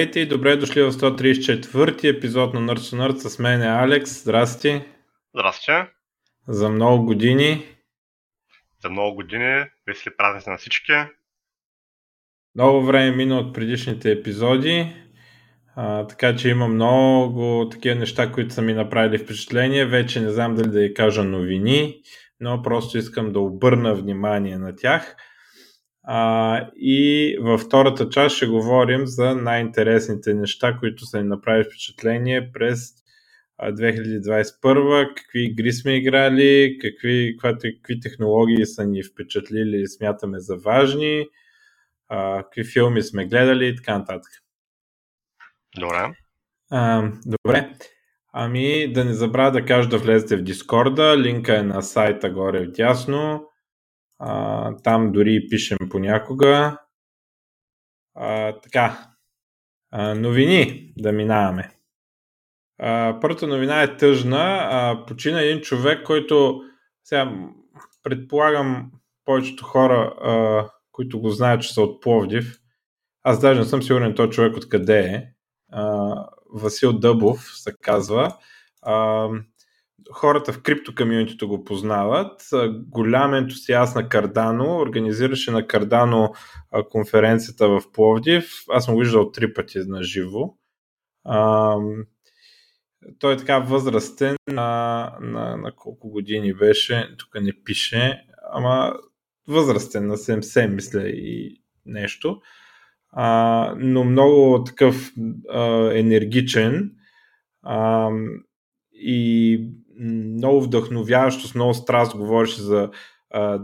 Здравейте и добре дошли в 134-ти епизод на Nerds to Nerds с мен е Алекс. Здрасти. Здрасти. За много години. За много години. Весели празници на всички. Много време мина от предишните епизоди, а, така че има много такива неща, които са ми направили впечатление. Вече не знам дали да я кажа новини, но просто искам да обърна внимание на тях. А, и във втората част ще говорим за най-интересните неща, които са ни направили впечатление през 2021, какви игри сме играли, какви, какви, технологии са ни впечатлили и смятаме за важни, а, какви филми сме гледали и така нататък. Добре. А, добре. Ами да не забравя да кажа да влезете в Дискорда, линка е на сайта горе в дясно. Там дори пишем понякога. А, така, а, новини да минаваме. А, първата новина е тъжна. А, почина един човек, който сега предполагам повечето хора, а, които го знаят, че са от Пловдив. Аз даже не съм сигурен този човек откъде е. А, Васил Дъбов се казва. А, хората в крипто комьюнитито го познават. Голям ентусиаст на Кардано, организираше на Кардано конференцията в Пловдив. Аз съм го виждал три пъти на живо. Той е така възрастен, на, на, на колко години беше, тук не пише, ама възрастен на 70, мисля и нещо. А, но много такъв а, енергичен а, и много вдъхновяващо, с много страст говореше за, а,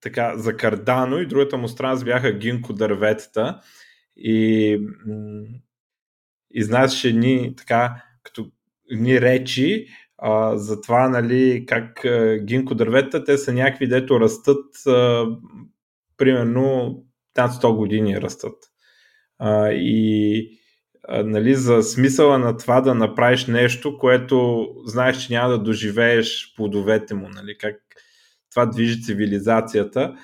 така, за Кардано и другата му страст бяха гинко дърветата и изнасяше ни така като ни речи а, за това, нали, как а, гинко дърветата, те са някакви, дето растат а, примерно над 100 години растат. А, и нали, за смисъла на това да направиш нещо, което знаеш, че няма да доживееш плодовете му, нали, как това движи цивилизацията.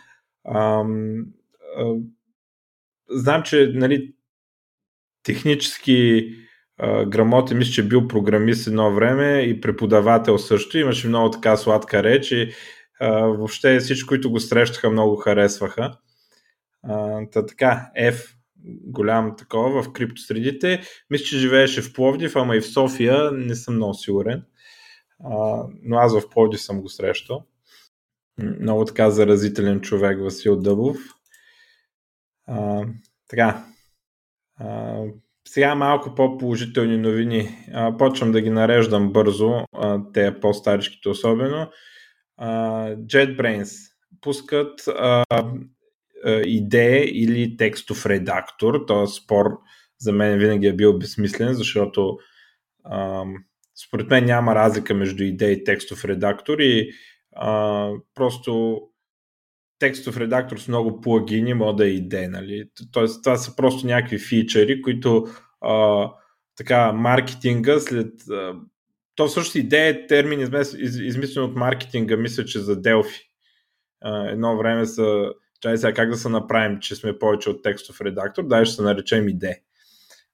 Ам, а, знам, че нали, технически а, грамотен, мисля, че бил програмист едно време и преподавател също. Имаше много така сладка реч и а, въобще всички, които го срещаха, много харесваха. А, та така, F голям такова в криптосредите. Мисля, че живееше в Пловдив, ама и в София, не съм много сигурен. А, но аз в Пловдив съм го срещал. Много така заразителен човек Васил Дъбов. А, така. А, сега малко по-положителни новини. А, почвам да ги нареждам бързо, а, те по-старичките особено. А, JetBrains пускат а, идея или текстов редактор. Този спор за мен винаги е бил безсмислен, защото ам, според мен няма разлика между идея и текстов редактор и а, просто текстов редактор с много плагини може да е идея. Нали? Тоест, това са просто някакви фичери, които а, така маркетинга след... А, то всъщност идея е термин измислен от маркетинга, мисля, че за. А, едно време са Чай сега как да се направим, че сме повече от текстов редактор, дай ще се наречем иде.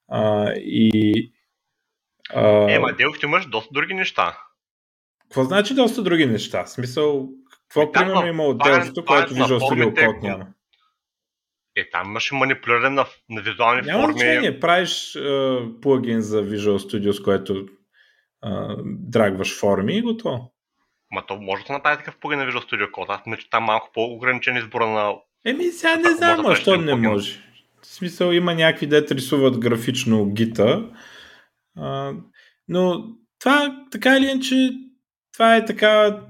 А, и а... Е, ма Delphi имаш доста други неща. Какво значи доста други неща? В смисъл, какво е, примерно има от Delphi, което Visual Studio Code няма? Е, там имаш манипулиране на, на визуални няма форми. Няма значение, правиш uh, плагин за Visual Studio, с което uh, драгваш форми и готово. Ма то може да направи такъв плагин на Visual Studio Code. Аз мисля, че там малко по-ограничен избора на... Еми сега не знам, а що не може. В смисъл има някакви дете рисуват графично гита. А, но това така или иначе това е така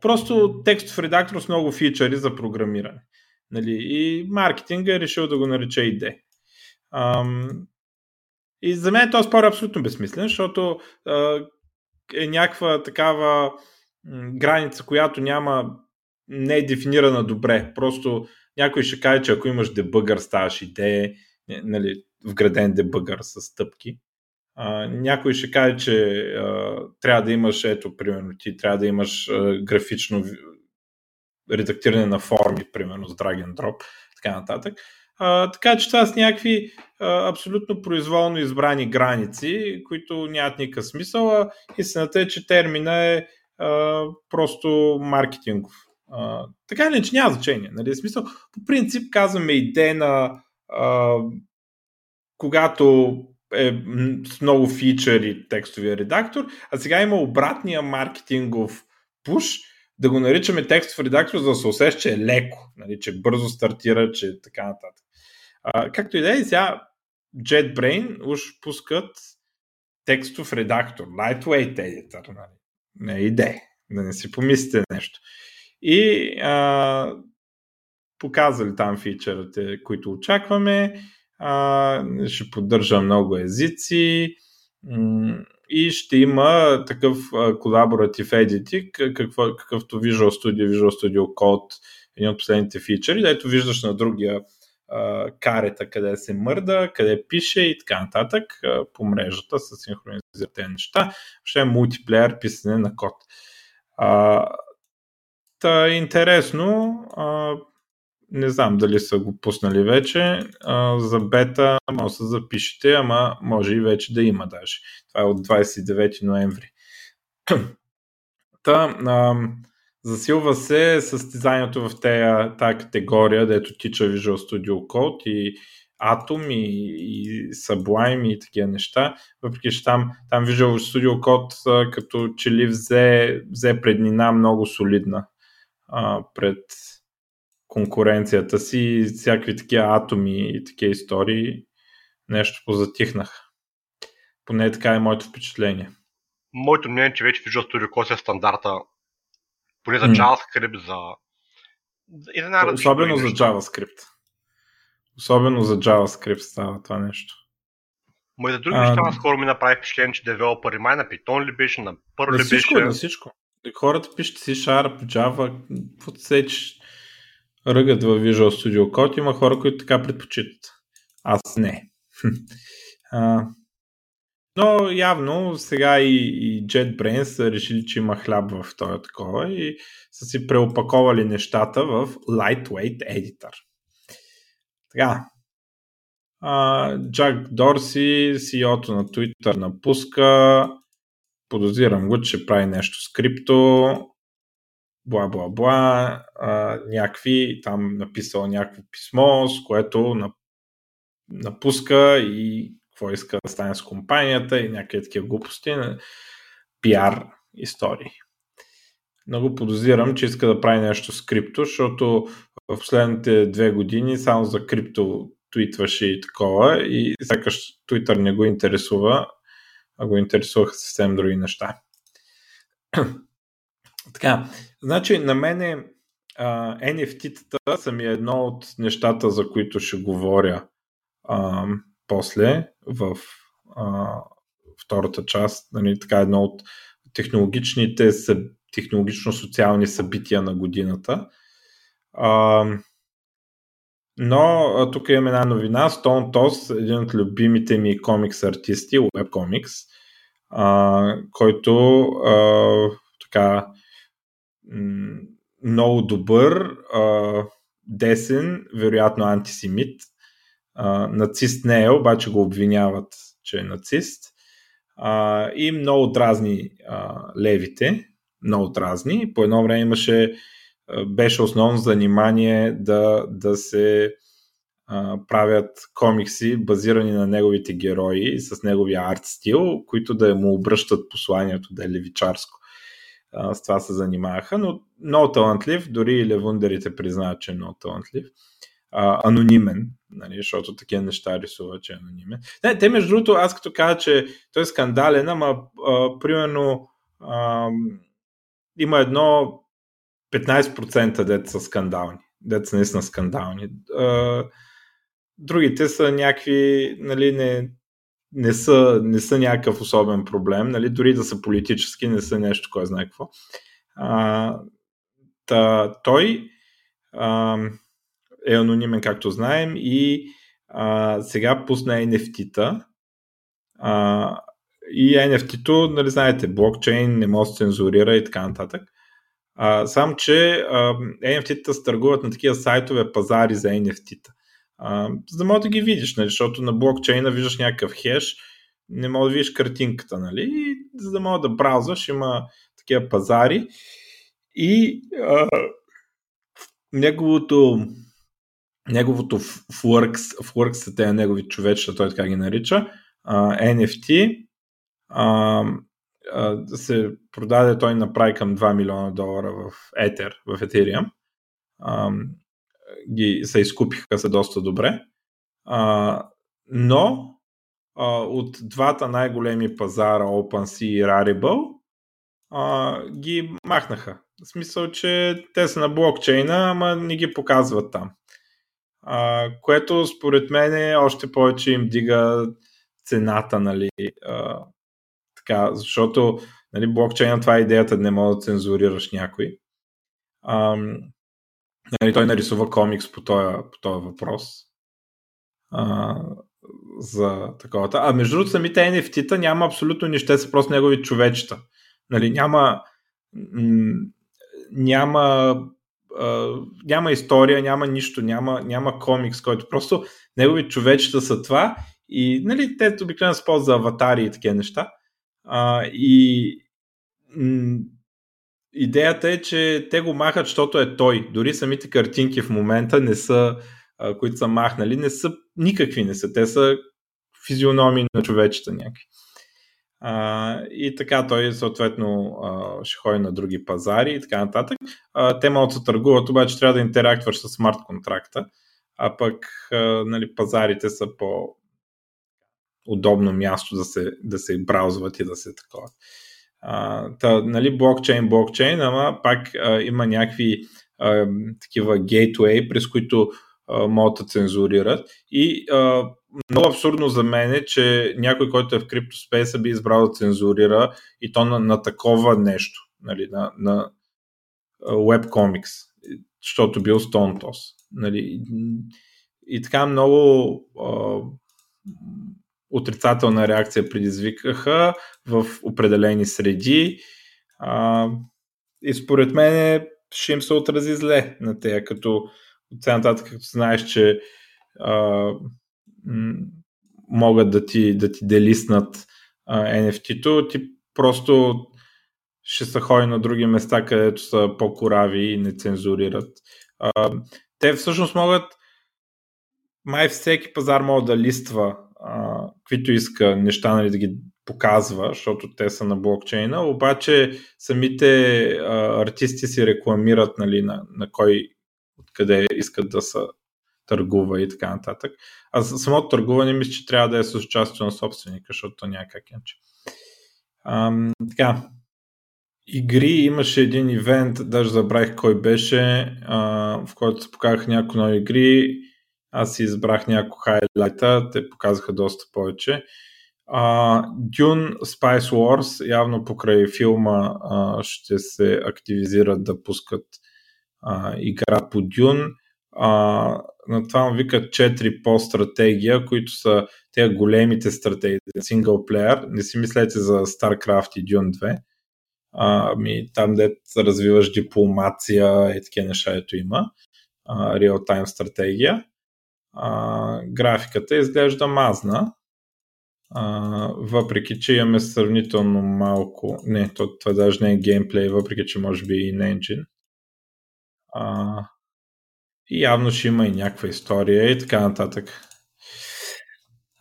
просто текстов редактор с много фичъри за програмиране. Нали? И маркетинга е решил да го нарече ID. Ам, и за мен този спор е абсолютно безсмислен, защото а, е някаква такава граница, която няма, не е дефинирана добре. Просто някой ще каже, че ако имаш дебъгър, ставаш идея, нали, вграден дебъгър с стъпки. А, някой ще каже, че а, трябва да имаш, ето, примерно, ти трябва да имаш а, графично редактиране на форми, примерно с drag and drop, така нататък. А, така че това са някакви а, абсолютно произволно избрани граници, които нямат никакъв смисъл, а истината е, че термина е просто маркетингов. Така или че няма значение. Нали? Смисъл, по принцип казваме идея на когато е с много фичъри текстовия редактор, а сега има обратния маркетингов пуш, да го наричаме текстов редактор, за да се усеща, че е леко, нали, че бързо стартира, че така нататък. А, както и да е, сега JetBrain уж пускат текстов редактор, lightweight editor, нали. Не е идея, да не си помислите нещо. И а, показали там фичърите, които очакваме, а, ще поддържа много езици и ще има такъв едитик, какво, какъвто Visual Studio, Visual Studio Code, един от последните фичъри, дето виждаш на другия а, карета, къде се мърда, къде пише и така нататък по мрежата с синхронизирате неща. Ще е мултиплеер писане на код. А, та интересно, а, не знам дали са го пуснали вече. А, за бета може да запишете, ама може и вече да има даже. Това е от 29 ноември. Та, а, засилва се състезанието в тая, тая категория, дето тича Visual Studio Code и Atom и, и Sublime и такива неща, въпреки че там, там Visual Studio Code като че ли взе, взе преднина много солидна а, пред, конкуренцията си и всякакви такива атоми и такива истории нещо позатихнах. Поне така е моето впечатление. Моето мнение е, че вече Visual Studio Code е стандарта поне за JavaScript, за... И за Особено за JavaScript. Особено за JavaScript става това нещо. Ма и за други неща, а... скоро ми направи впечатление, че девелопери май на Python ли беше, на Perl ли беше. На всичко. Хората пишат C-Sharp, Java, каквото сеч, ръгат в Visual Studio Code. Има хора, които така предпочитат. Аз не. а, но явно сега и, и JetBrains са решили, че има хляб в този такова и са си преопаковали нещата в Lightweight Editor. Така. А, Джак Дорси, CEO-то на Twitter напуска. Подозирам го, че прави нещо с крипто бла бла бла, някакви, там написал някакво писмо, с което напуска и какво иска да стане с компанията и някакви такива глупости, пиар истории. Много подозирам, че иска да прави нещо с крипто, защото в последните две години само за крипто твитваше и такова и сякаш Twitter не го интересува, а го интересуваха съвсем други неща. Така, значи на мене а, NFT-тата са ми едно от нещата, за които ще говоря после в а, втората част. Нали, така едно от технологичните, технологично-социални събития на годината. А, но тук имаме една новина. Stone Toss, един от любимите ми комикс артисти, webcomics, а, който а, така много добър, а, десен, вероятно антисемит. Нацист не е, обаче го обвиняват, че е нацист. А, и много дразни а, левите, много дразни. По едно време имаше, беше основно занимание да, да се а, правят комикси, базирани на неговите герои с неговия арт стил, които да му обръщат посланието да е левичарско а, с това се занимаваха, но много талантлив, дори и левундерите признават, че е много талантлив. А, анонимен, нали, защото такива неща рисува, че е анонимен. Не, те между другото, аз като кажа, че той е скандален, ама а, примерно а, има едно 15% деца са скандални. Деца наистина скандални. А, другите са някакви, нали, не, не са, не са някакъв особен проблем, нали? дори да са политически, не са нещо, кой знае какво. А, та, той а, е анонимен, както знаем, и а, сега пусна NFT-та. А, и NFT-то, нали знаете, блокчейн не може да цензурира и така нататък. А, сам, че а, NFT-та се търгуват на такива сайтове пазари за NFT-та. а, за да можеш да ги видиш, нали, защото на блокчейна виждаш някакъв хеш, не мога да видиш картинката, нали, и за да мога да браузваш, има такива пазари и а, неговото неговото Flux, Flux са тези негови човечета, той така ги нарича, а, NFT, а, а, се продаде, той направи към 2 милиона долара в Ether, в Ethereum. А, ги се изкупиха се доста добре. А, но а, от двата най-големи пазара OpenSea и Rarible а, ги махнаха. В смисъл, че те са на блокчейна, ама не ги показват там. А, което според мен още повече им дига цената, нали, а, така, защото нали, блокчейна това е идеята, не мога да цензурираш някой. А, нали, той нарисува комикс по този, по въпрос. А, за таковата. А между другото, самите NFT-та няма абсолютно нищо, са просто негови човечета. Нали, няма, няма няма история, няма нищо, няма, няма комикс, който просто негови човечета са това и нали, те обикновено се за аватари и такива неща. А, и м- идеята е, че те го махат, защото е той. Дори самите картинки в момента не са, а, които са махнали, не са никакви не са. Те са физиономии на човечета някакви. А, и така той съответно а, ще ходи на други пазари и така нататък. А, те да се търгуват, обаче трябва да интерактваш с смарт контракта, а пък а, нали, пазарите са по удобно място да се, да се браузват и да се такова. А, та, нали, блокчейн, блокчейн, ама пак а, има някакви а, такива гейтвей, през които а, могат да цензурират. И а, много абсурдно за мен е, че някой, който е в криптоспейса би избрал да цензурира и то на, на такова нещо, нали, на, на webcomics, защото бил Стонтос. Нали. И така много а, отрицателна реакция предизвикаха в определени среди. А, и според мен ще им се отрази зле на тея, като от нататък, като знаеш, че а, могат да ти, да ти делиснат NFT-то, ти просто ще са ходи на други места, където са по-корави и не цензурират. А, те всъщност могат май всеки пазар може да листва а, каквито иска неща, нали, да ги показва, защото те са на блокчейна, обаче самите а, артисти си рекламират нали, на, на кой откъде искат да са търгува и така нататък. А самото търгуване мисля, че трябва да е с участието на собственика, защото то няма как иначе. Така. Игри имаше един ивент, даже забравих кой беше, а, в който се показаха някои нови игри. Аз си избрах няколко хайлайта, те показаха доста повече. Uh, Dune Spice Wars, явно покрай филма uh, ще се активизират да пускат uh, игра по Dune. Uh, на това му викат 4 по стратегия, които са те големите стратегии, синглплеер. Не си мислете за StarCraft и Dune 2. А, ами, там де развиваш дипломация и такива неща, ето има. Реал-тайм стратегия. А, графиката изглежда мазна, а, въпреки че имаме сравнително малко. Не, то, това даже не е геймплей, въпреки че може би и не engine. А, и явно ще има и някаква история и така нататък.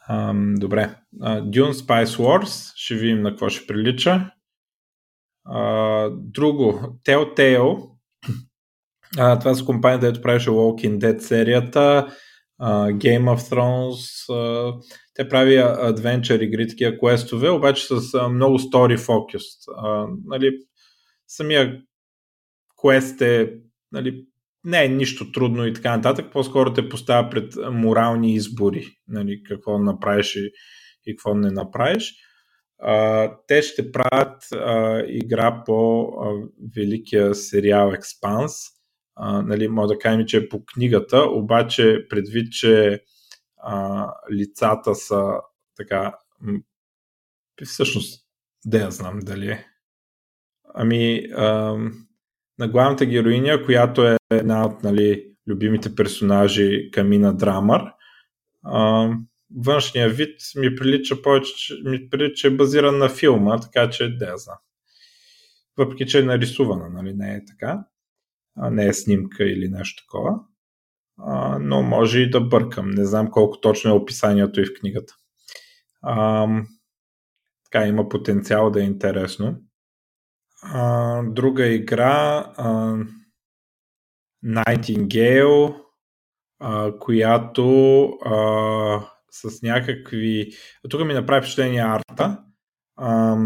Ам, добре. Dune Spice Wars. Ще видим на какво ще прилича. А, друго. Telltale. А, това са компания, където правеше Walking Dead серията. Uh, Game of Thrones. Uh, те прави адвенчър игри, такива квестове, обаче с uh, много focused. Uh, нали, самия квест е нали, не е нищо трудно и така нататък, по-скоро те поставя пред морални избори, нали, какво направиш и, и какво не направиш. А, те ще правят а, игра по а, великия сериал Експанс. А, нали, може да кажем, че е по книгата, обаче предвид, че а, лицата са така всъщност, да я знам дали е. Ами, а, на главната героиня, която е една от нали, любимите персонажи Камина Драмър. А, външния вид ми прилича повече, ми прилича е базиран на филма, така че да знам. Въпреки, че е нарисувана, нали, не е така. А не е снимка или нещо такова. А, но може и да бъркам. Не знам колко точно е описанието и в книгата. А, така, има потенциал да е интересно. А, друга игра а, Nightingale, а, която а, с някакви... Тук ми направи впечатление арта. А,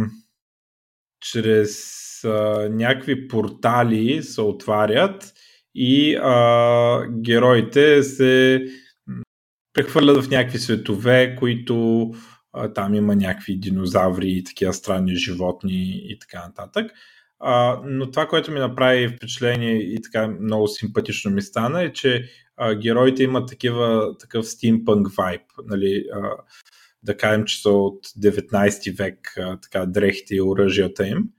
чрез а, някакви портали се отварят и а, героите се прехвърлят в някакви светове, които там има някакви динозаври и такива странни животни и така нататък. А, но това, което ми направи впечатление и така много симпатично ми стана е, че а, героите имат такива, такъв стимпънк вайб. Нали, а, да кажем, че са от 19 век а, така, дрехите и оръжията им.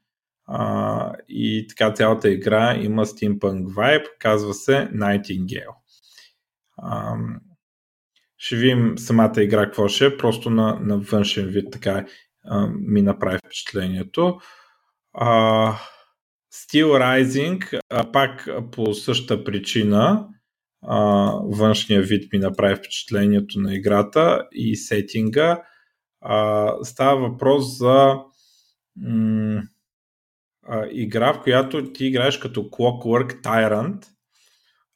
А, и така цялата игра има стимпънк вайб, казва се Nightingale. А, ще видим самата игра какво ще е, просто на, на външен вид така а, ми направи впечатлението. А, Steel Rising, а, пак по същата причина, а, външния вид ми направи впечатлението на играта и сетинга. А, става въпрос за м- а, игра, в която ти играеш като Clockwork Tyrant.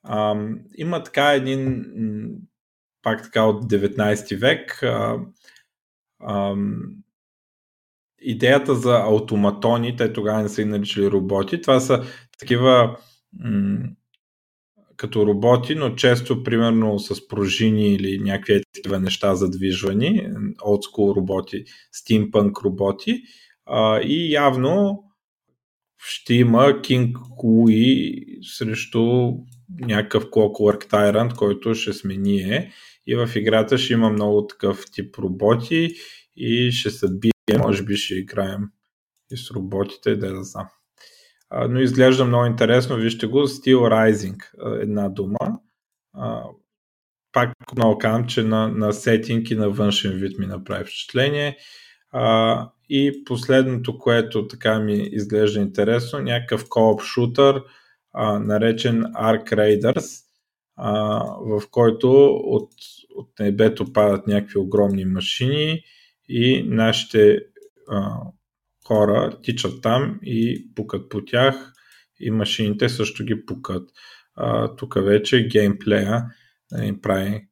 А, има така един пак така от 19 век. А, а, идеята за автоматони, те тогава не са и наричали роботи, това са такива м- като роботи, но често примерно с пружини или някакви такива неща задвижвани, old school роботи, steampunk роботи а, и явно ще има King Louis срещу някакъв Clockwork Tyrant, който ще сме ние и в играта ще има много такъв тип роботи и ще се бием, може би ще играем и с роботите, да да знам. Но изглежда много интересно, вижте го, Steel Rising, една дума. Пак много казвам, че на, на сетинг и на външен вид ми направи впечатление. И последното, което така ми изглежда интересно, някакъв кооп шутър, а, наречен Arc Raiders, а, в който от, от небето падат някакви огромни машини и нашите а, хора тичат там и пукат по тях и машините също ги пукат. Тук вече геймплея ни прави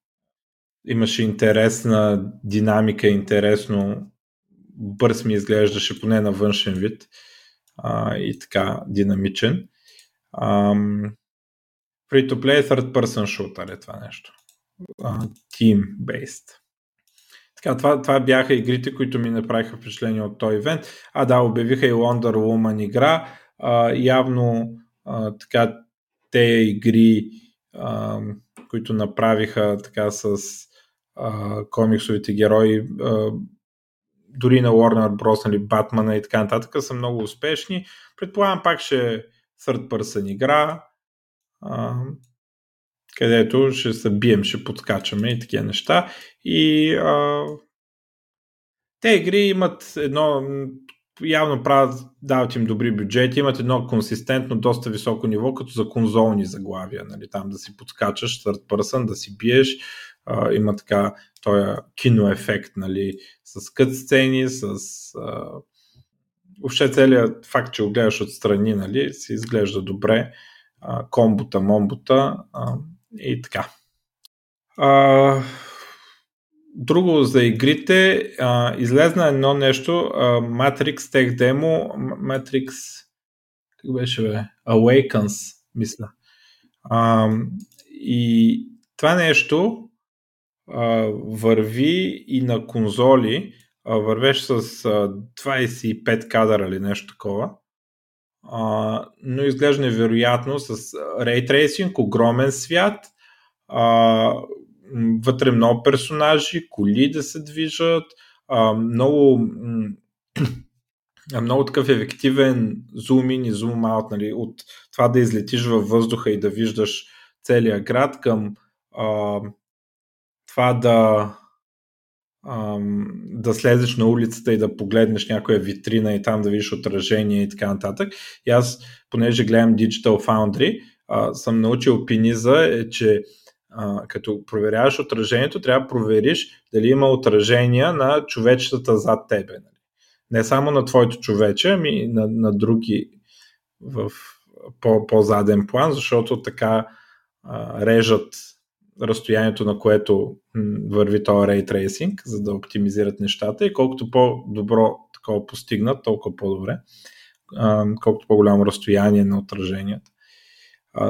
имаше интересна динамика, интересно бърз ми изглеждаше поне на външен вид а, и така динамичен. Free-to-play third person shooter е това нещо. Team-based. Така, това, това бяха игрите, които ми направиха впечатление от този ивент. А да, обявиха и Wonder Woman игра. А, явно а, така те игри, а, които направиха така с а, комиксовите герои, а, дори на Warner Bros. нали, Батмана и така нататък, са много успешни. Предполагам пак ще third person игра, а, където ще се бием, ще подскачаме и такива неща. И а, те игри имат едно явно правят, дават им добри бюджети, имат едно консистентно, доста високо ниво, като за конзолни заглавия, нали, там да си подскачаш, third person, да си биеш, а, има така този киноефект, нали, с кът сцени, с а, въобще целият факт, че го гледаш отстрани, нали, си изглежда добре, а, комбота, момбота а, и така. А, друго за игрите, а, излезна едно нещо, а, Matrix Tech Demo, Matrix, как беше бе? Awakens, мисля. А, и това нещо а, върви и на конзоли, вървеш с а, 25 кадъра или нещо такова, но изглежда невероятно с Ray огромен свят, вътре много персонажи, коли да се движат, много, много такъв ефективен зум ин и зум аут, нали, от това да излетиш във въздуха и да виждаш целия град към това да да слезеш на улицата и да погледнеш някоя витрина и там да видиш отражение и така нататък. И аз, понеже гледам Digital Foundry, а, съм научил пиниза, е, че а, като проверяваш отражението, трябва да провериш дали има отражения на човечетата зад тебе. Нали? Не само на твоето човече, ами на, на други в по, по-заден план, защото така а, режат разстоянието, на което върви този Ray Tracing, за да оптимизират нещата и колкото по-добро такова постигнат, толкова по-добре, колкото по-голямо разстояние на отраженията.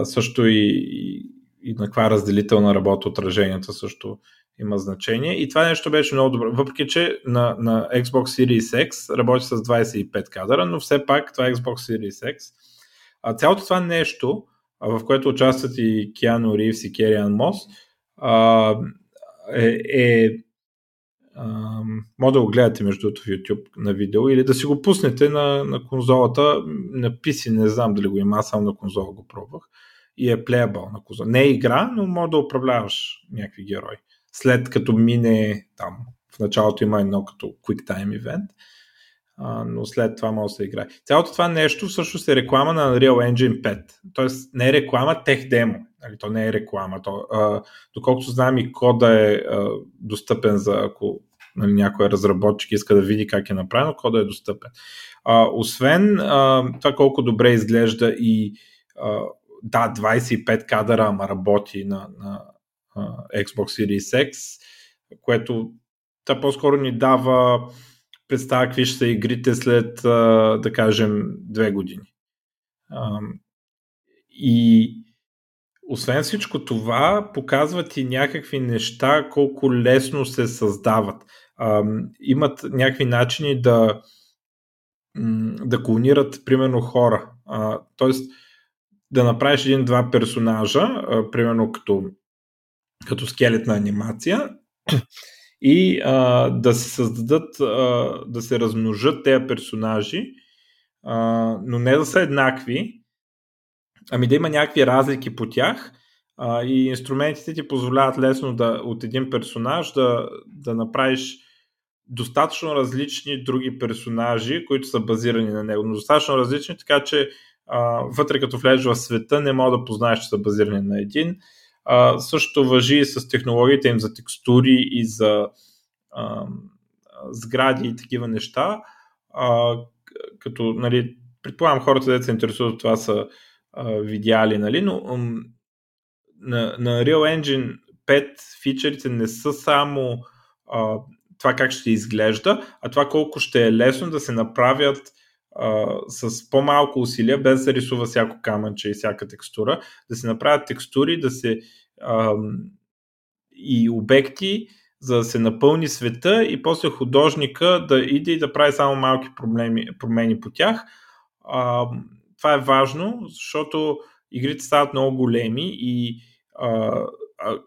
Също и, и, и на каква разделителна работа отраженията също има значение. И това нещо беше много добро. Въпреки, че на, на Xbox Series X работи с 25 кадъра, но все пак това е Xbox Series X. А цялото това нещо, в което участват и Киано Ривс и Кериан Мос, е, е може да го гледате между другото в YouTube на видео или да си го пуснете на, на конзолата, на PC, не знам дали го има, само на конзола го пробвах и е плеябъл на конзола. Не е игра, но може да управляваш някакви герои. След като мине там, в началото има едно като Quick Time Event, но след това може да се играе. Цялото това нещо всъщност е реклама на Unreal Engine 5. Тоест не е реклама, тех демо. Нали, то не е реклама. То, а, доколкото знам и кода е а, достъпен за ако нали, някой разработчик иска да види как е направено, кода е достъпен. А, освен а, това колко добре изглежда и а, да, 25 кадъра, ама работи на, на а, Xbox Series X, което та по-скоро ни дава представя какви ще са игрите след, да кажем, две години. И освен всичко това, показват и някакви неща, колко лесно се създават. Имат някакви начини да, да клонират, примерно, хора. Тоест, да направиш един-два персонажа, примерно като, като скелетна анимация, и а, да се създадат, а, да се размножат тези персонажи, а, но не да са еднакви, ами да има някакви разлики по тях а, и инструментите ти позволяват лесно да, от един персонаж да, да направиш достатъчно различни други персонажи, които са базирани на него, но достатъчно различни, така че а, вътре като влезеш в света не мога да познаеш, че са базирани на един а, също въжи и с технологиите им за текстури и за а, сгради и такива неща. А, като, нали, предполагам хората, да се интересуват това са а, видяли, нали, но на, на Real Engine 5 фичерите не са само а, това как ще изглежда, а това колко ще е лесно да се направят а, с по-малко усилия, без да рисува всяко камънче и всяка текстура, да се направят текстури, да се а, и обекти, за да се напълни света и после художника да иде и да прави само малки проблеми, промени по тях. А, това е важно, защото игрите стават много големи и а, а,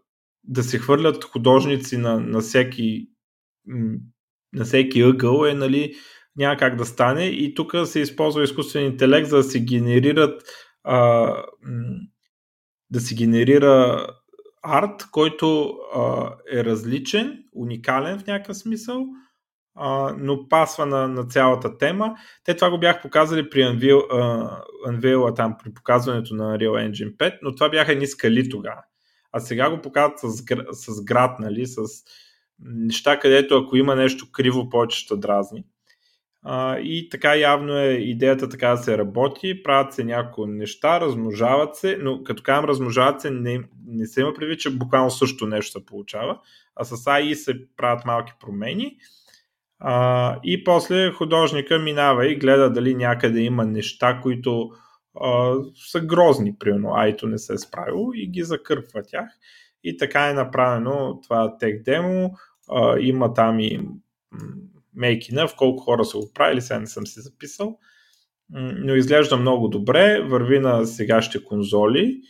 да се хвърлят художници на, на всеки на всеки ъгъл е, нали, няма как да стане и тук се използва изкуствен интелект, за да се генерират а, да се генерира арт, който а, е различен, уникален в някакъв смисъл, а, но пасва на, на цялата тема. Те това го бях показали при Unveil, uh, Unveil там при показването на Unreal Engine 5, но това бяха едни скали тогава. А сега го показват с, с град, нали, с неща, където ако има нещо криво, повече ще дразни. И така явно е идеята така да се работи, правят се някои неща, размножават се, но като казвам размножават се, не, не се има предвид, че буквално също нещо се получава, а с AI се правят малки промени. А, и после художника минава и гледа дали някъде има неща, които а, са грозни, примерно Айто не се е справило и ги закърпва тях. И така е направено това тех демо. А, има там и мейкина, в колко хора са го правили, сега не съм си записал, но изглежда много добре, върви на сегащите конзоли.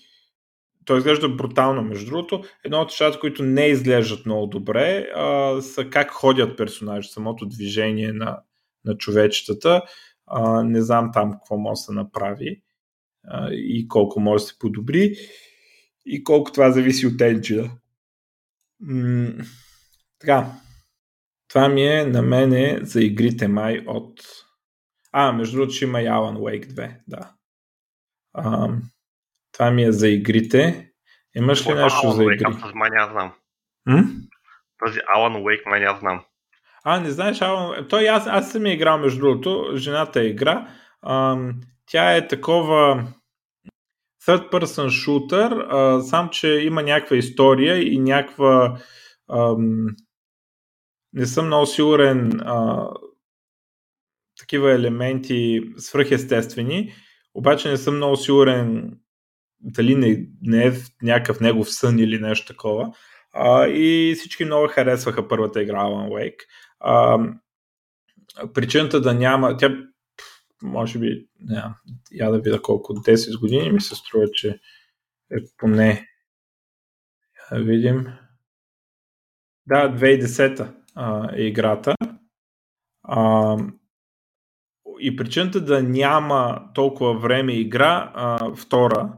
Той изглежда брутално, между другото. Едно от нещата, които не изглеждат много добре, а, са как ходят персонажи, самото движение на, на човечетата. А, не знам там какво може да се направи а, и колко може да се подобри. и колко това зависи от енджина. М- така, това ми е на мене за игрите май от... А, между другото ще има и Alan Wake 2, да. А, това ми е за игрите. Имаш ли нещо Alan за игри? Wake, аз май не знам. М? Този Alan Wake май не знам. А, не знаеш, Alan... Той аз, аз съм играл между другото, жената е игра. А, тя е такова third person shooter, а, сам, че има някаква история и някаква ам, не съм много сигурен а, такива елементи свръхестествени, обаче не съм много сигурен дали не, не е някакъв негов сън или нещо такова. А, и всички много харесваха първата игра Alan Wake. А, причината да няма, тя може би, не, я да видя колко, 10 години ми се струва, че е поне, да видим, да, 2010 а, е играта. А, и причината да няма толкова време игра, а, втора,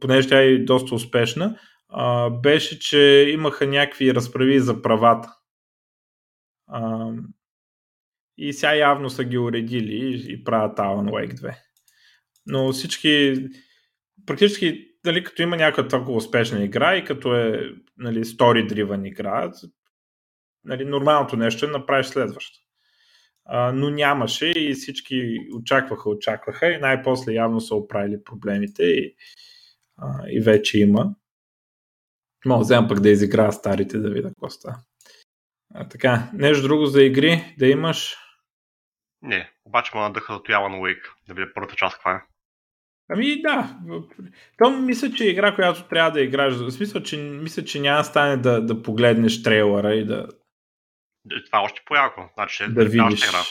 понеже тя е доста успешна, а, беше, че имаха някакви разправи за правата. А, и сега явно са ги уредили и правят Alan Wake 2. Но всички, практически, нали, като има някаква толкова успешна игра и като е нали, story-driven игра, нали, нормалното нещо е направиш следваща. А, но нямаше и всички очакваха, очакваха и най-после явно са оправили проблемите и, а, и вече има. Мога да взема пък да изиграя старите да видя какво става. А, така, нещо друго за игри да имаш? Не, обаче ме надъха от Alan Wake, да видя първата част каква е. Ами да, то мисля, че е игра, която трябва да играеш. В смисъл, че мисля, че няма стане да, да погледнеш трейлера и да, това е още по-яко. Значи, да видиш. Игра.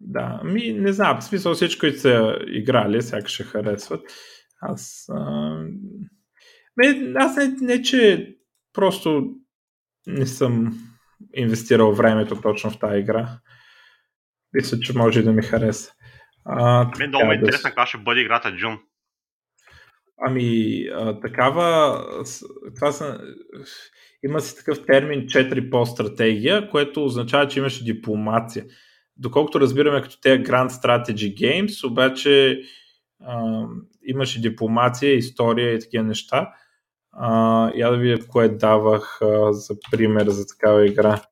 Да, ми не знам, в смисъл всички, които са играли, сякаш ще харесват. Аз. А... Аз не, не, че просто не съм инвестирал времето точно в тази игра. Мисля, че може да ми хареса. А, Мен много ме е интересно каква ще бъде играта Джун. Ами, а, такава. Това са има си такъв термин 4 по стратегия, което означава, че имаше дипломация. Доколкото разбираме като те Grand Strategy Games, обаче а, имаше дипломация, история и такива неща. А, я да видя кое давах а, за пример за такава игра.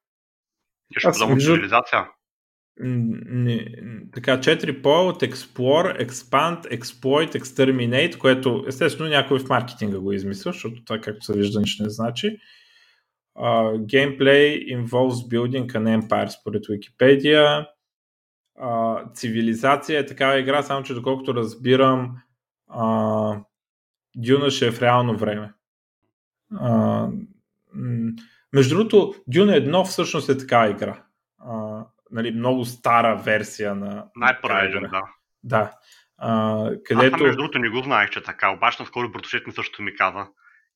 Нещо подобно цивилизация? Не, така, 4 по от Explore, Expand, Exploit, Exterminate, което естествено някой в маркетинга го измисля, защото това както се вижда нищо не значи. Uh, gameplay involves building an empire според Wikipedia. Uh, цивилизация е такава игра, само че доколкото разбирам, uh, Дюна ще е в реално време. Uh, между другото, Дюна 1 всъщност е такава игра. Нали, много стара версия на. Най-първият Дюна, да. Да. Uh, където... Аз между другото не го знаех, че така, обаче наскоро братушет ми също ми каза.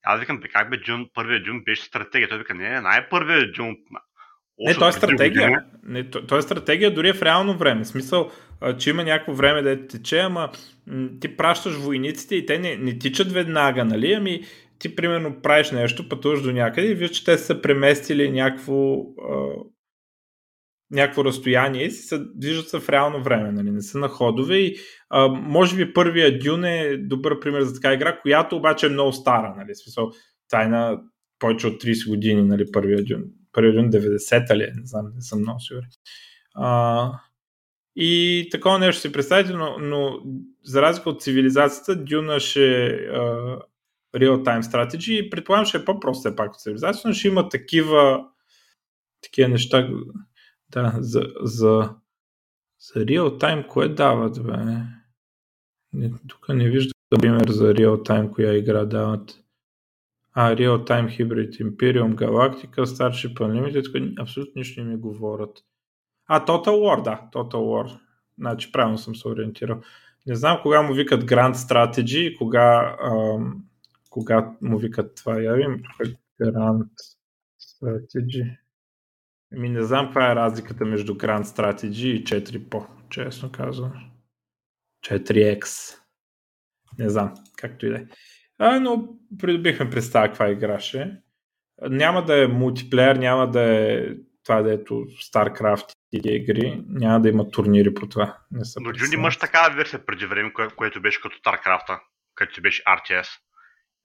Аз викам, бе, как бе, Джун, първият Джун беше стратегия. Той вика, не, не, най-първият Джун. Не, той е стратегия. Не, той, е стратегия дори е в реално време. В смисъл, че има някакво време да тече, ама ти пращаш войниците и те не, не тичат веднага, нали? Ами ти примерно правиш нещо, пътуваш до някъде и виж, че те са преместили някакво някакво разстояние и се движат се в реално време, нали? не са на ходове и а, може би първия Дюн е добър пример за така игра, която обаче е много стара, нали? Смисъл, тайна повече от 30 години, нали, първия Дюн. Първия Дюн 90-та ли е? Не знам, не съм много сигурен. А, и такова нещо си представите, но, но за разлика от цивилизацията, Дюна ще е real-time strategy и предполагам, ще е по-просто все пак от цивилизацията, но ще има такива такива неща, да, за, за, за real time кое дават, бе? Не, тук не виждам пример за real time, коя игра дават. А, Real Time Hybrid Imperium Galactica, Starship Unlimited, абсолютно нищо не ми говорят. А, Total War, да, Total War. Значи правилно съм се ориентирал. Не знам кога му викат Grand Strategy, кога, ам, кога му викат това. Я вим, Grand Strategy. Ми не знам каква е разликата между Grand Strategy и 4 по, честно казвам. 4X. Не знам, както и да е. А, но придобихме представа каква играше. Няма да е мултиплеер, няма да е това, дето StarCraft и игри, няма да има турнири по това. Не Но Джуни имаш такава версия преди време, кое, което беше като StarCraft, където беше RTS.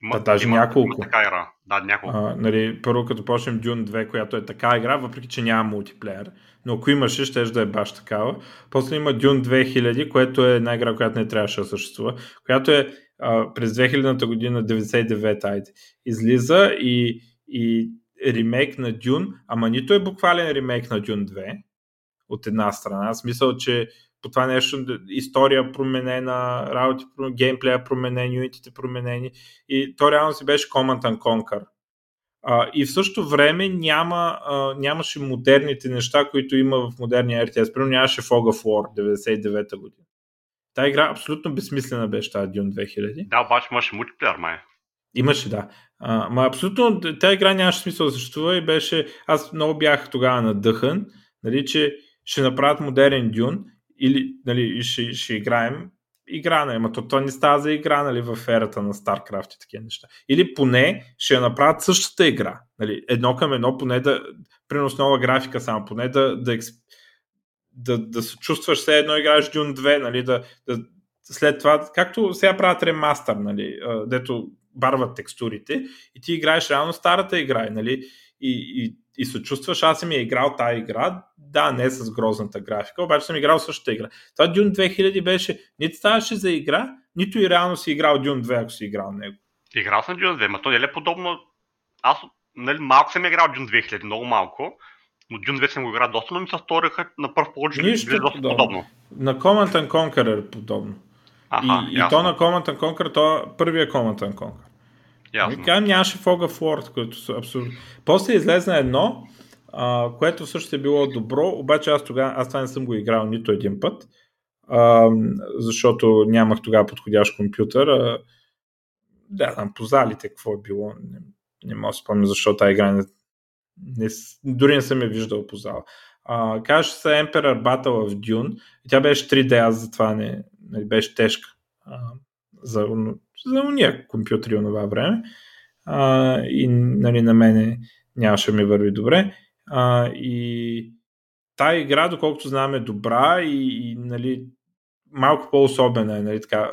Има, да, даже има, няколко. Има така игра. Да, няколко. А, нали, първо като почнем Dune 2, която е така игра, въпреки че няма мултиплеер. Но ако имаше, ще да е баш такава. После има Dune 2000, което е една игра, която не трябваше да съществува, която е а, през 2000-та година, 99-та, айде, излиза и, и ремейк на Dune, ама нито е буквален ремейк на Dune 2, от една страна. В смисъл, че по това нещо история променена, работи, геймплея променен, юнитите променени и то реално си беше Command and Conquer. А, и в същото време няма, а, нямаше модерните неща, които има в модерния RTS. Примерно нямаше Fog of War 99-та година. Та игра абсолютно безсмислена беше тази Dune 2000. Да, обаче имаше мултиплеер, май. Имаше, да. А, ма абсолютно тази игра нямаше смисъл да съществува и беше... Аз много бях тогава надъхан, нали, че ще направят модерен Дюн или нали, ще, ще играем игра, нали, то, то не става за игра нали, в ерата на StarCraft и такива неща. Или поне ще направят същата игра. Нали, едно към едно, поне да, принос нова графика само, поне да, да, да, да се чувстваш все едно играеш Dune 2, нали, да, да, след това, както сега правят ремастър, нали, дето барват текстурите и ти играеш реално старата игра, нали, и, и, и се чувстваш, аз съм я играл тази игра, да, не с грозната графика, обаче съм играл същата игра. Това Dune 2000 беше, нито ставаше за игра, нито и реално си играл Dune 2, ако си играл него. Играл съм Dune 2, но то не е подобно. Аз нали, малко съм играл Dune 2000, много малко, но Dune 2 съм го играл доста, но ми се сториха на първ поглед, че Нищо доста подобно. подобно. На Command and Conquer е подобно. Аха, и, и то на Command and Conquer, то е първия Command and Conquer. Ясно. Нямаше Fog of War, което са абсурдно. После излезна едно, което също е било добро, обаче аз тогава, аз това не съм го играл нито един път, а, защото нямах тогава подходящ компютър. А, да, там по залите какво е било, не, не мога да спомня защо тази игра не, не, дори не съм я виждал по зала. А, казваше се Emperor Battle в Dune и тя беше 3D, аз затова не, не беше тежка а, за, за уния компютри това време а, и нали, на мене нямаше ми върви добре. А, и тая игра, доколкото знам, е добра и, и нали, малко по-особена е, нали, така,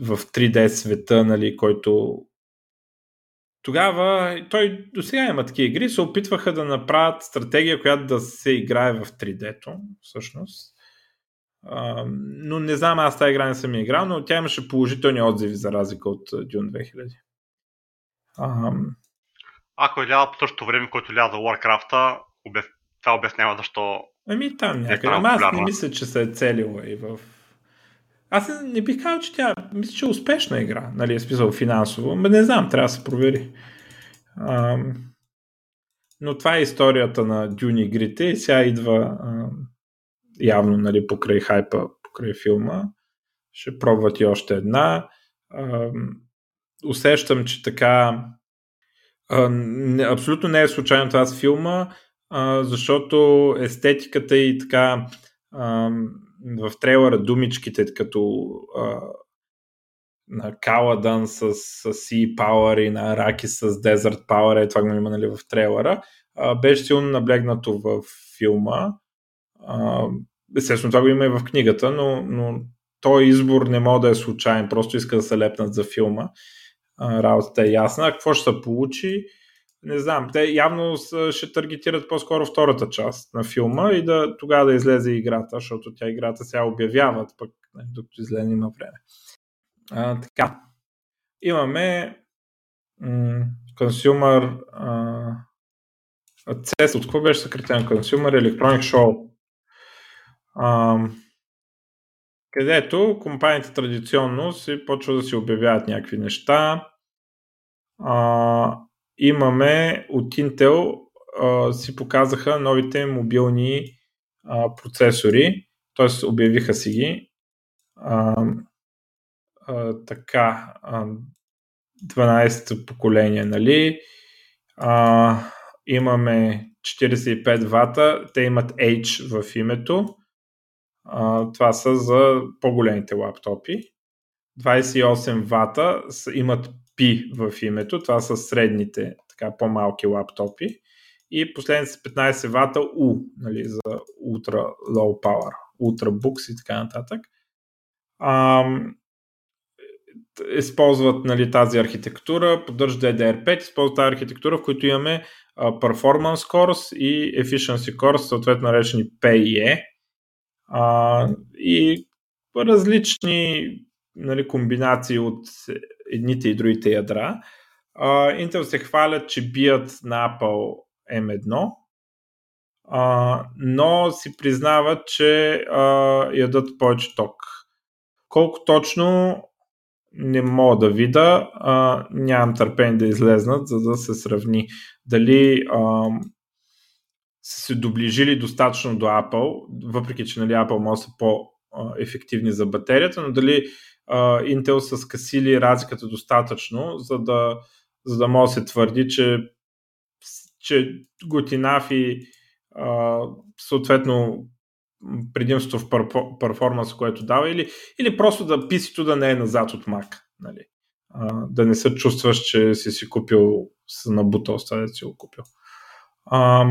в 3D света, нали, който тогава, той до сега има такива игри, се опитваха да направят стратегия, която да се играе в 3D-то, всъщност. А, но не знам, аз тази игра не съм играл, но тя имаше положителни отзиви за разлика от Dune 2000. А, ако е ляла по същото време, който лява за Warcraft, обяс... това обяснява защо. Ами там е някъде. Ама аз не мисля, че се е целила и в. Аз не бих казал, че тя мисля, че е успешна игра, нали, е списал финансово, но не знам, трябва да се провери. Ам... Но това е историята на Дюни игрите и сега идва ам... явно нали, покрай хайпа, покрай филма. Ще пробват и още една. Ам... Усещам, че така а, не, абсолютно не е случайно това с филма, а, защото естетиката и така а, в трейлера думичките като а, на Каладан с, с Sea Power и на Раки с Desert Power, е това го има нали, в трейлера, а, беше силно наблегнато в филма. А, естествено, това го има и в книгата, но, но той избор не може да е случайен, просто иска да се лепнат за филма работата е ясна. Какво ще се получи? Не знам. Те явно ще таргетират по-скоро втората част на филма и да тогава да излезе играта, защото тя играта сега обявяват, пък нали, докато излезе има време. А, така. Имаме м- Consumer а, CES, от какво беше съкратен Consumer Electronic Show? А, където компаниите традиционно си почва да си обявяват някакви неща. А, имаме от Intel а, си показаха новите мобилни а, процесори, т.е. обявиха си ги. А, а, така, а, 12-то поколение, нали? А, имаме 45 вата, те имат H в името. А, това са за по-големите лаптопи. 28 вата имат В името, това са средните, така по-малки лаптопи и последните 15 вата U, нали, за Ultra Low Power, Ultrabooks и така нататък. А, използват нали, тази архитектура, поддържат DDR5, използват тази архитектура, в която имаме uh, Performance Cores и Efficiency Cores, съответно наречени PE. Uh, и различни нали, комбинации от едните и другите ядра. Uh, Intel се хвалят, че бият на Apple M1, uh, но си признават, че uh, ядат повече ток. Колко точно не мога да видя, а, нямам търпение да излезнат, за да се сравни дали а, са се доближили достатъчно до Apple, въпреки че нали, Apple може са по-ефективни за батерията, но дали Intel са скъсили разликата достатъчно, за да, за да може да се твърди, че, че готинав и а, съответно предимство в перформанс, което дава, или, или просто да писито да не е назад от Mac. Нали? А, да не се чувстваш, че си си купил с набутал, да си го купил. А,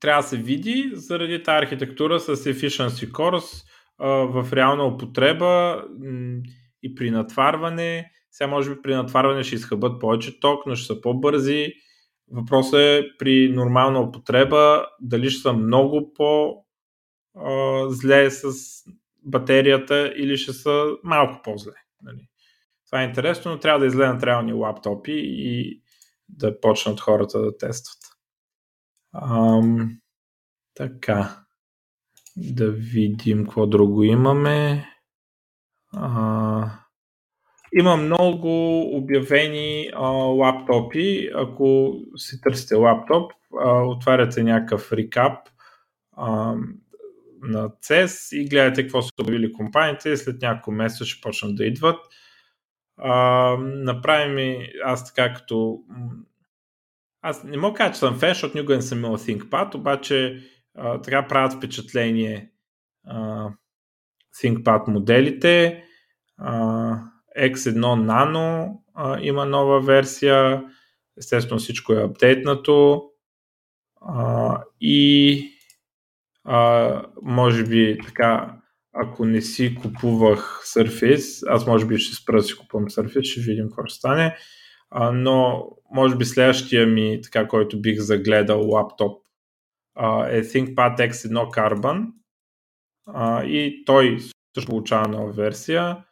трябва да се види заради тази архитектура с Efficiency Cores в реална употреба и при натварване. Сега може би при натварване ще изхъбат повече ток, но ще са по-бързи. Въпросът е при нормална употреба дали ще са много по а, зле с батерията или ще са малко по-зле. Нали. Това е интересно, но трябва да изгледат реални лаптопи и да почнат хората да тестват. Ам, така. Да видим какво друго имаме. А, има много обявени а, лаптопи. Ако си търсите лаптоп, а, отваряте някакъв рекап. А, на CES и гледате какво са обявили компаниите и след няколко месеца ще почнат да идват. А, направи ми, аз така като аз не мога да кажа, че съм фен, защото никога не съм имал ThinkPad, обаче така правят впечатление а, ThinkPad моделите. А, X1 Nano а, има нова версия. Естествено всичко е апдейтнато. А, и а, може би така, ако не си купувах Surface, аз може би ще спра да си купувам Surface, ще видим какво ще стане, а, но може би следващия ми, така, който бих загледал лаптоп е ThinkPad X1 Carbon и той също получава нова версия,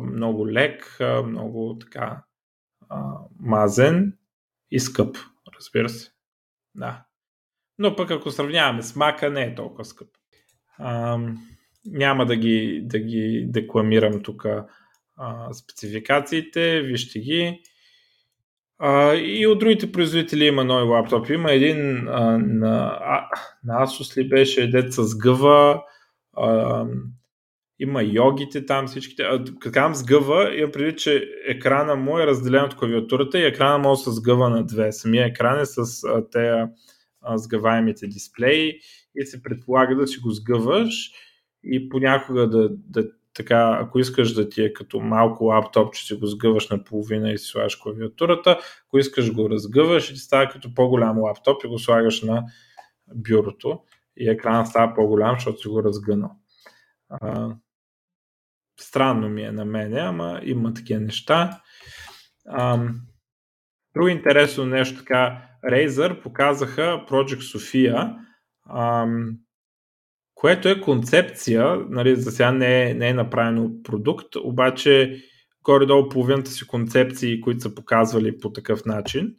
много лек, много така мазен и скъп, разбира се. Да. Но пък ако сравняваме с мака, не е толкова скъп. А, няма да ги, да ги декламирам тук спецификациите, вижте ги. А, и от другите производители има нови лаптопи. Има един а, на, а, на Asus ли беше, дет с гъва. А, има йогите там всичките. Казвам с гъва, имам преди, че екрана му е разделен от клавиатурата и екрана му е с гъва на две. Самия екран е с а, тея сгъваемите дисплеи и се предполага да си го сгъваш и понякога да, да така, ако искаш да ти е като малко лаптоп, че си го сгъваш на половина и си слагаш клавиатурата, ако искаш го разгъваш и ти става като по-голям лаптоп и го слагаш на бюрото и екранът става по-голям, защото си го разгънал. А, странно ми е на мене, ама има такива неща. А, друго интересно нещо така, Razer показаха Project Sophia, ам, което е концепция, нали, за сега не е, не е направено продукт, обаче горе-долу половината си концепции, които са показвали по такъв начин,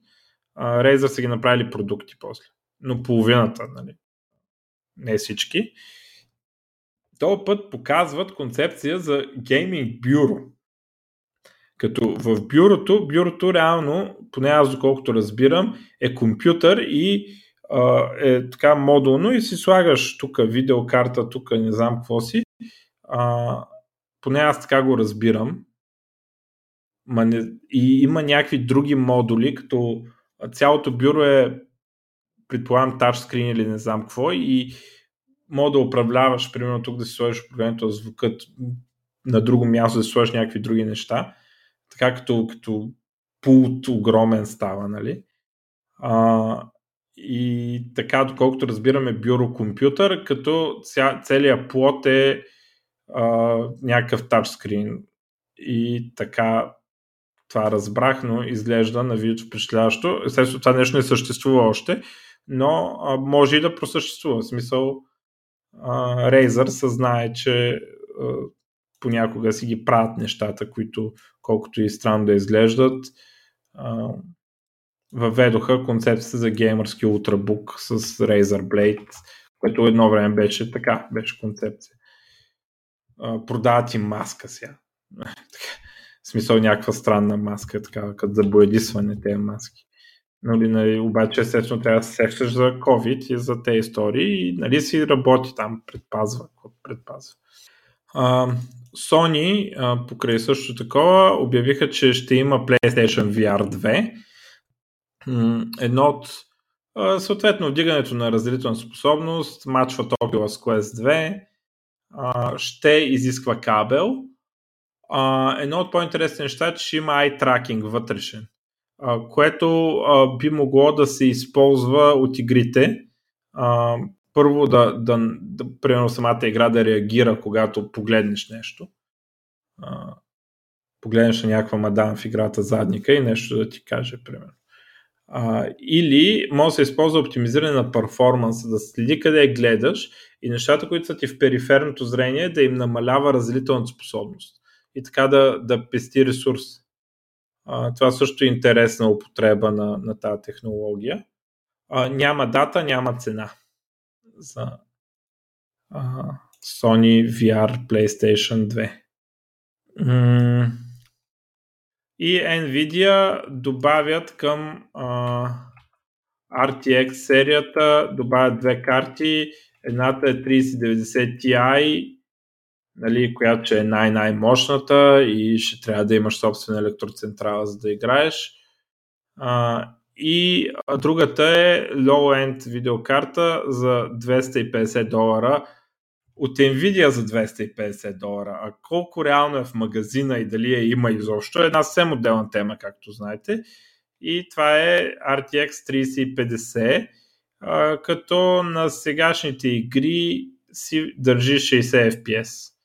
Razer са ги направили продукти после. Но половината, нали, не всички. Този път показват концепция за гейминг бюро. Като в бюрото, бюрото реално, поне аз доколкото разбирам, е компютър и е така модулно и си слагаш тук видеокарта, тук не знам какво си. А, поне аз така го разбирам. Ма не, и има някакви други модули, като цялото бюро е предполагам тачскрин или не знам какво и мога да управляваш, примерно тук да си сложиш управлението на звукът, на друго място да сложиш някакви други неща. Така като, като пулт огромен става, нали? А, и така, доколкото разбираме, бюрокомпютър, като ця, целият плот е а, някакъв тачскрин. И така, това разбрах, но изглежда на видеото впечатляващо. Естествено, това нещо не съществува още, но а, може и да просъществува. В смисъл, а, Razer съзнае, че а, понякога си ги правят нещата, които колкото и странно да изглеждат, а, въведоха концепцията за геймърски ултрабук с Razer Blade, което едно време беше така, беше концепция. Продават им маска сега. В смисъл някаква странна маска, така, като за боядисване тези маски. Нали, нали, обаче, естествено, трябва да се сещаш за COVID и за тези истории и нали, си работи там, предпазва, предпазва. А, Sony, а, покрай също такова, обявиха, че ще има PlayStation VR 2. Едно от съответно вдигането на разделителна способност, матчва Oculus Quest 2, а, ще изисква кабел. Едно от по-интересните неща е, че има eye tracking вътрешен, което би могло да се използва от игрите. Първо да, да, да, примерно самата игра да реагира, когато погледнеш нещо. Погледнеш на някаква мадам в играта задника и нещо да ти каже, примерно. А, или може да се използва оптимизиране на перформанса, да следи къде гледаш и нещата, които са ти в периферното зрение, да им намалява разделителната способност и така да, да пести ресурс. А, това също е интересна употреба на, на тази технология. А, няма дата, няма цена за а, Sony VR PlayStation 2. М- и Nvidia добавят към а, RTX серията, добавят две карти. Едната е 3090 Ti нали, която е най-най-мощната и ще трябва да имаш собствена електроцентрала, за да играеш. А, и другата е low-end видеокарта за 250 долара от Nvidia за 250 долара. А колко реално е в магазина и дали я има изобщо, е една съвсем отделна тема, както знаете. И това е RTX 3050, а, като на сегашните игри си държи 60 FPS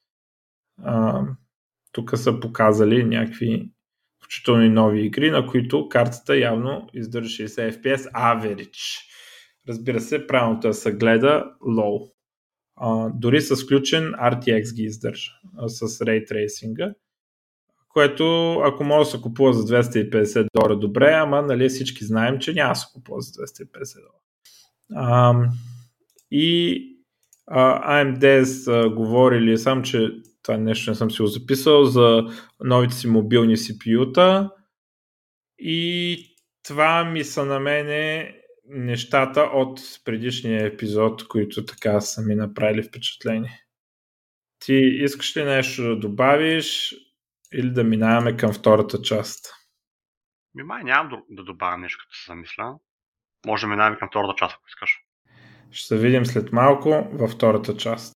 тук са показали някакви включително нови игри, на които картата явно издържа 60 FPS average. Разбира се, правилното е да се гледа low. А, дори с включен RTX ги издържа а, с Ray Tracing, което ако може да се купува за 250 долара, добре, ама нали, всички знаем, че няма да се купува за 250 долара. А, и а, AMD са говорили сам, че това нещо не съм си го записал, за новите си мобилни CPU-та и това ми са на мене нещата от предишния епизод, които така са ми направили впечатление. Ти искаш ли нещо да добавиш или да минаваме към втората част? Ми май нямам да добавя нещо, като се замисля. Може да минаваме към втората част, ако искаш. Ще се видим след малко във втората част.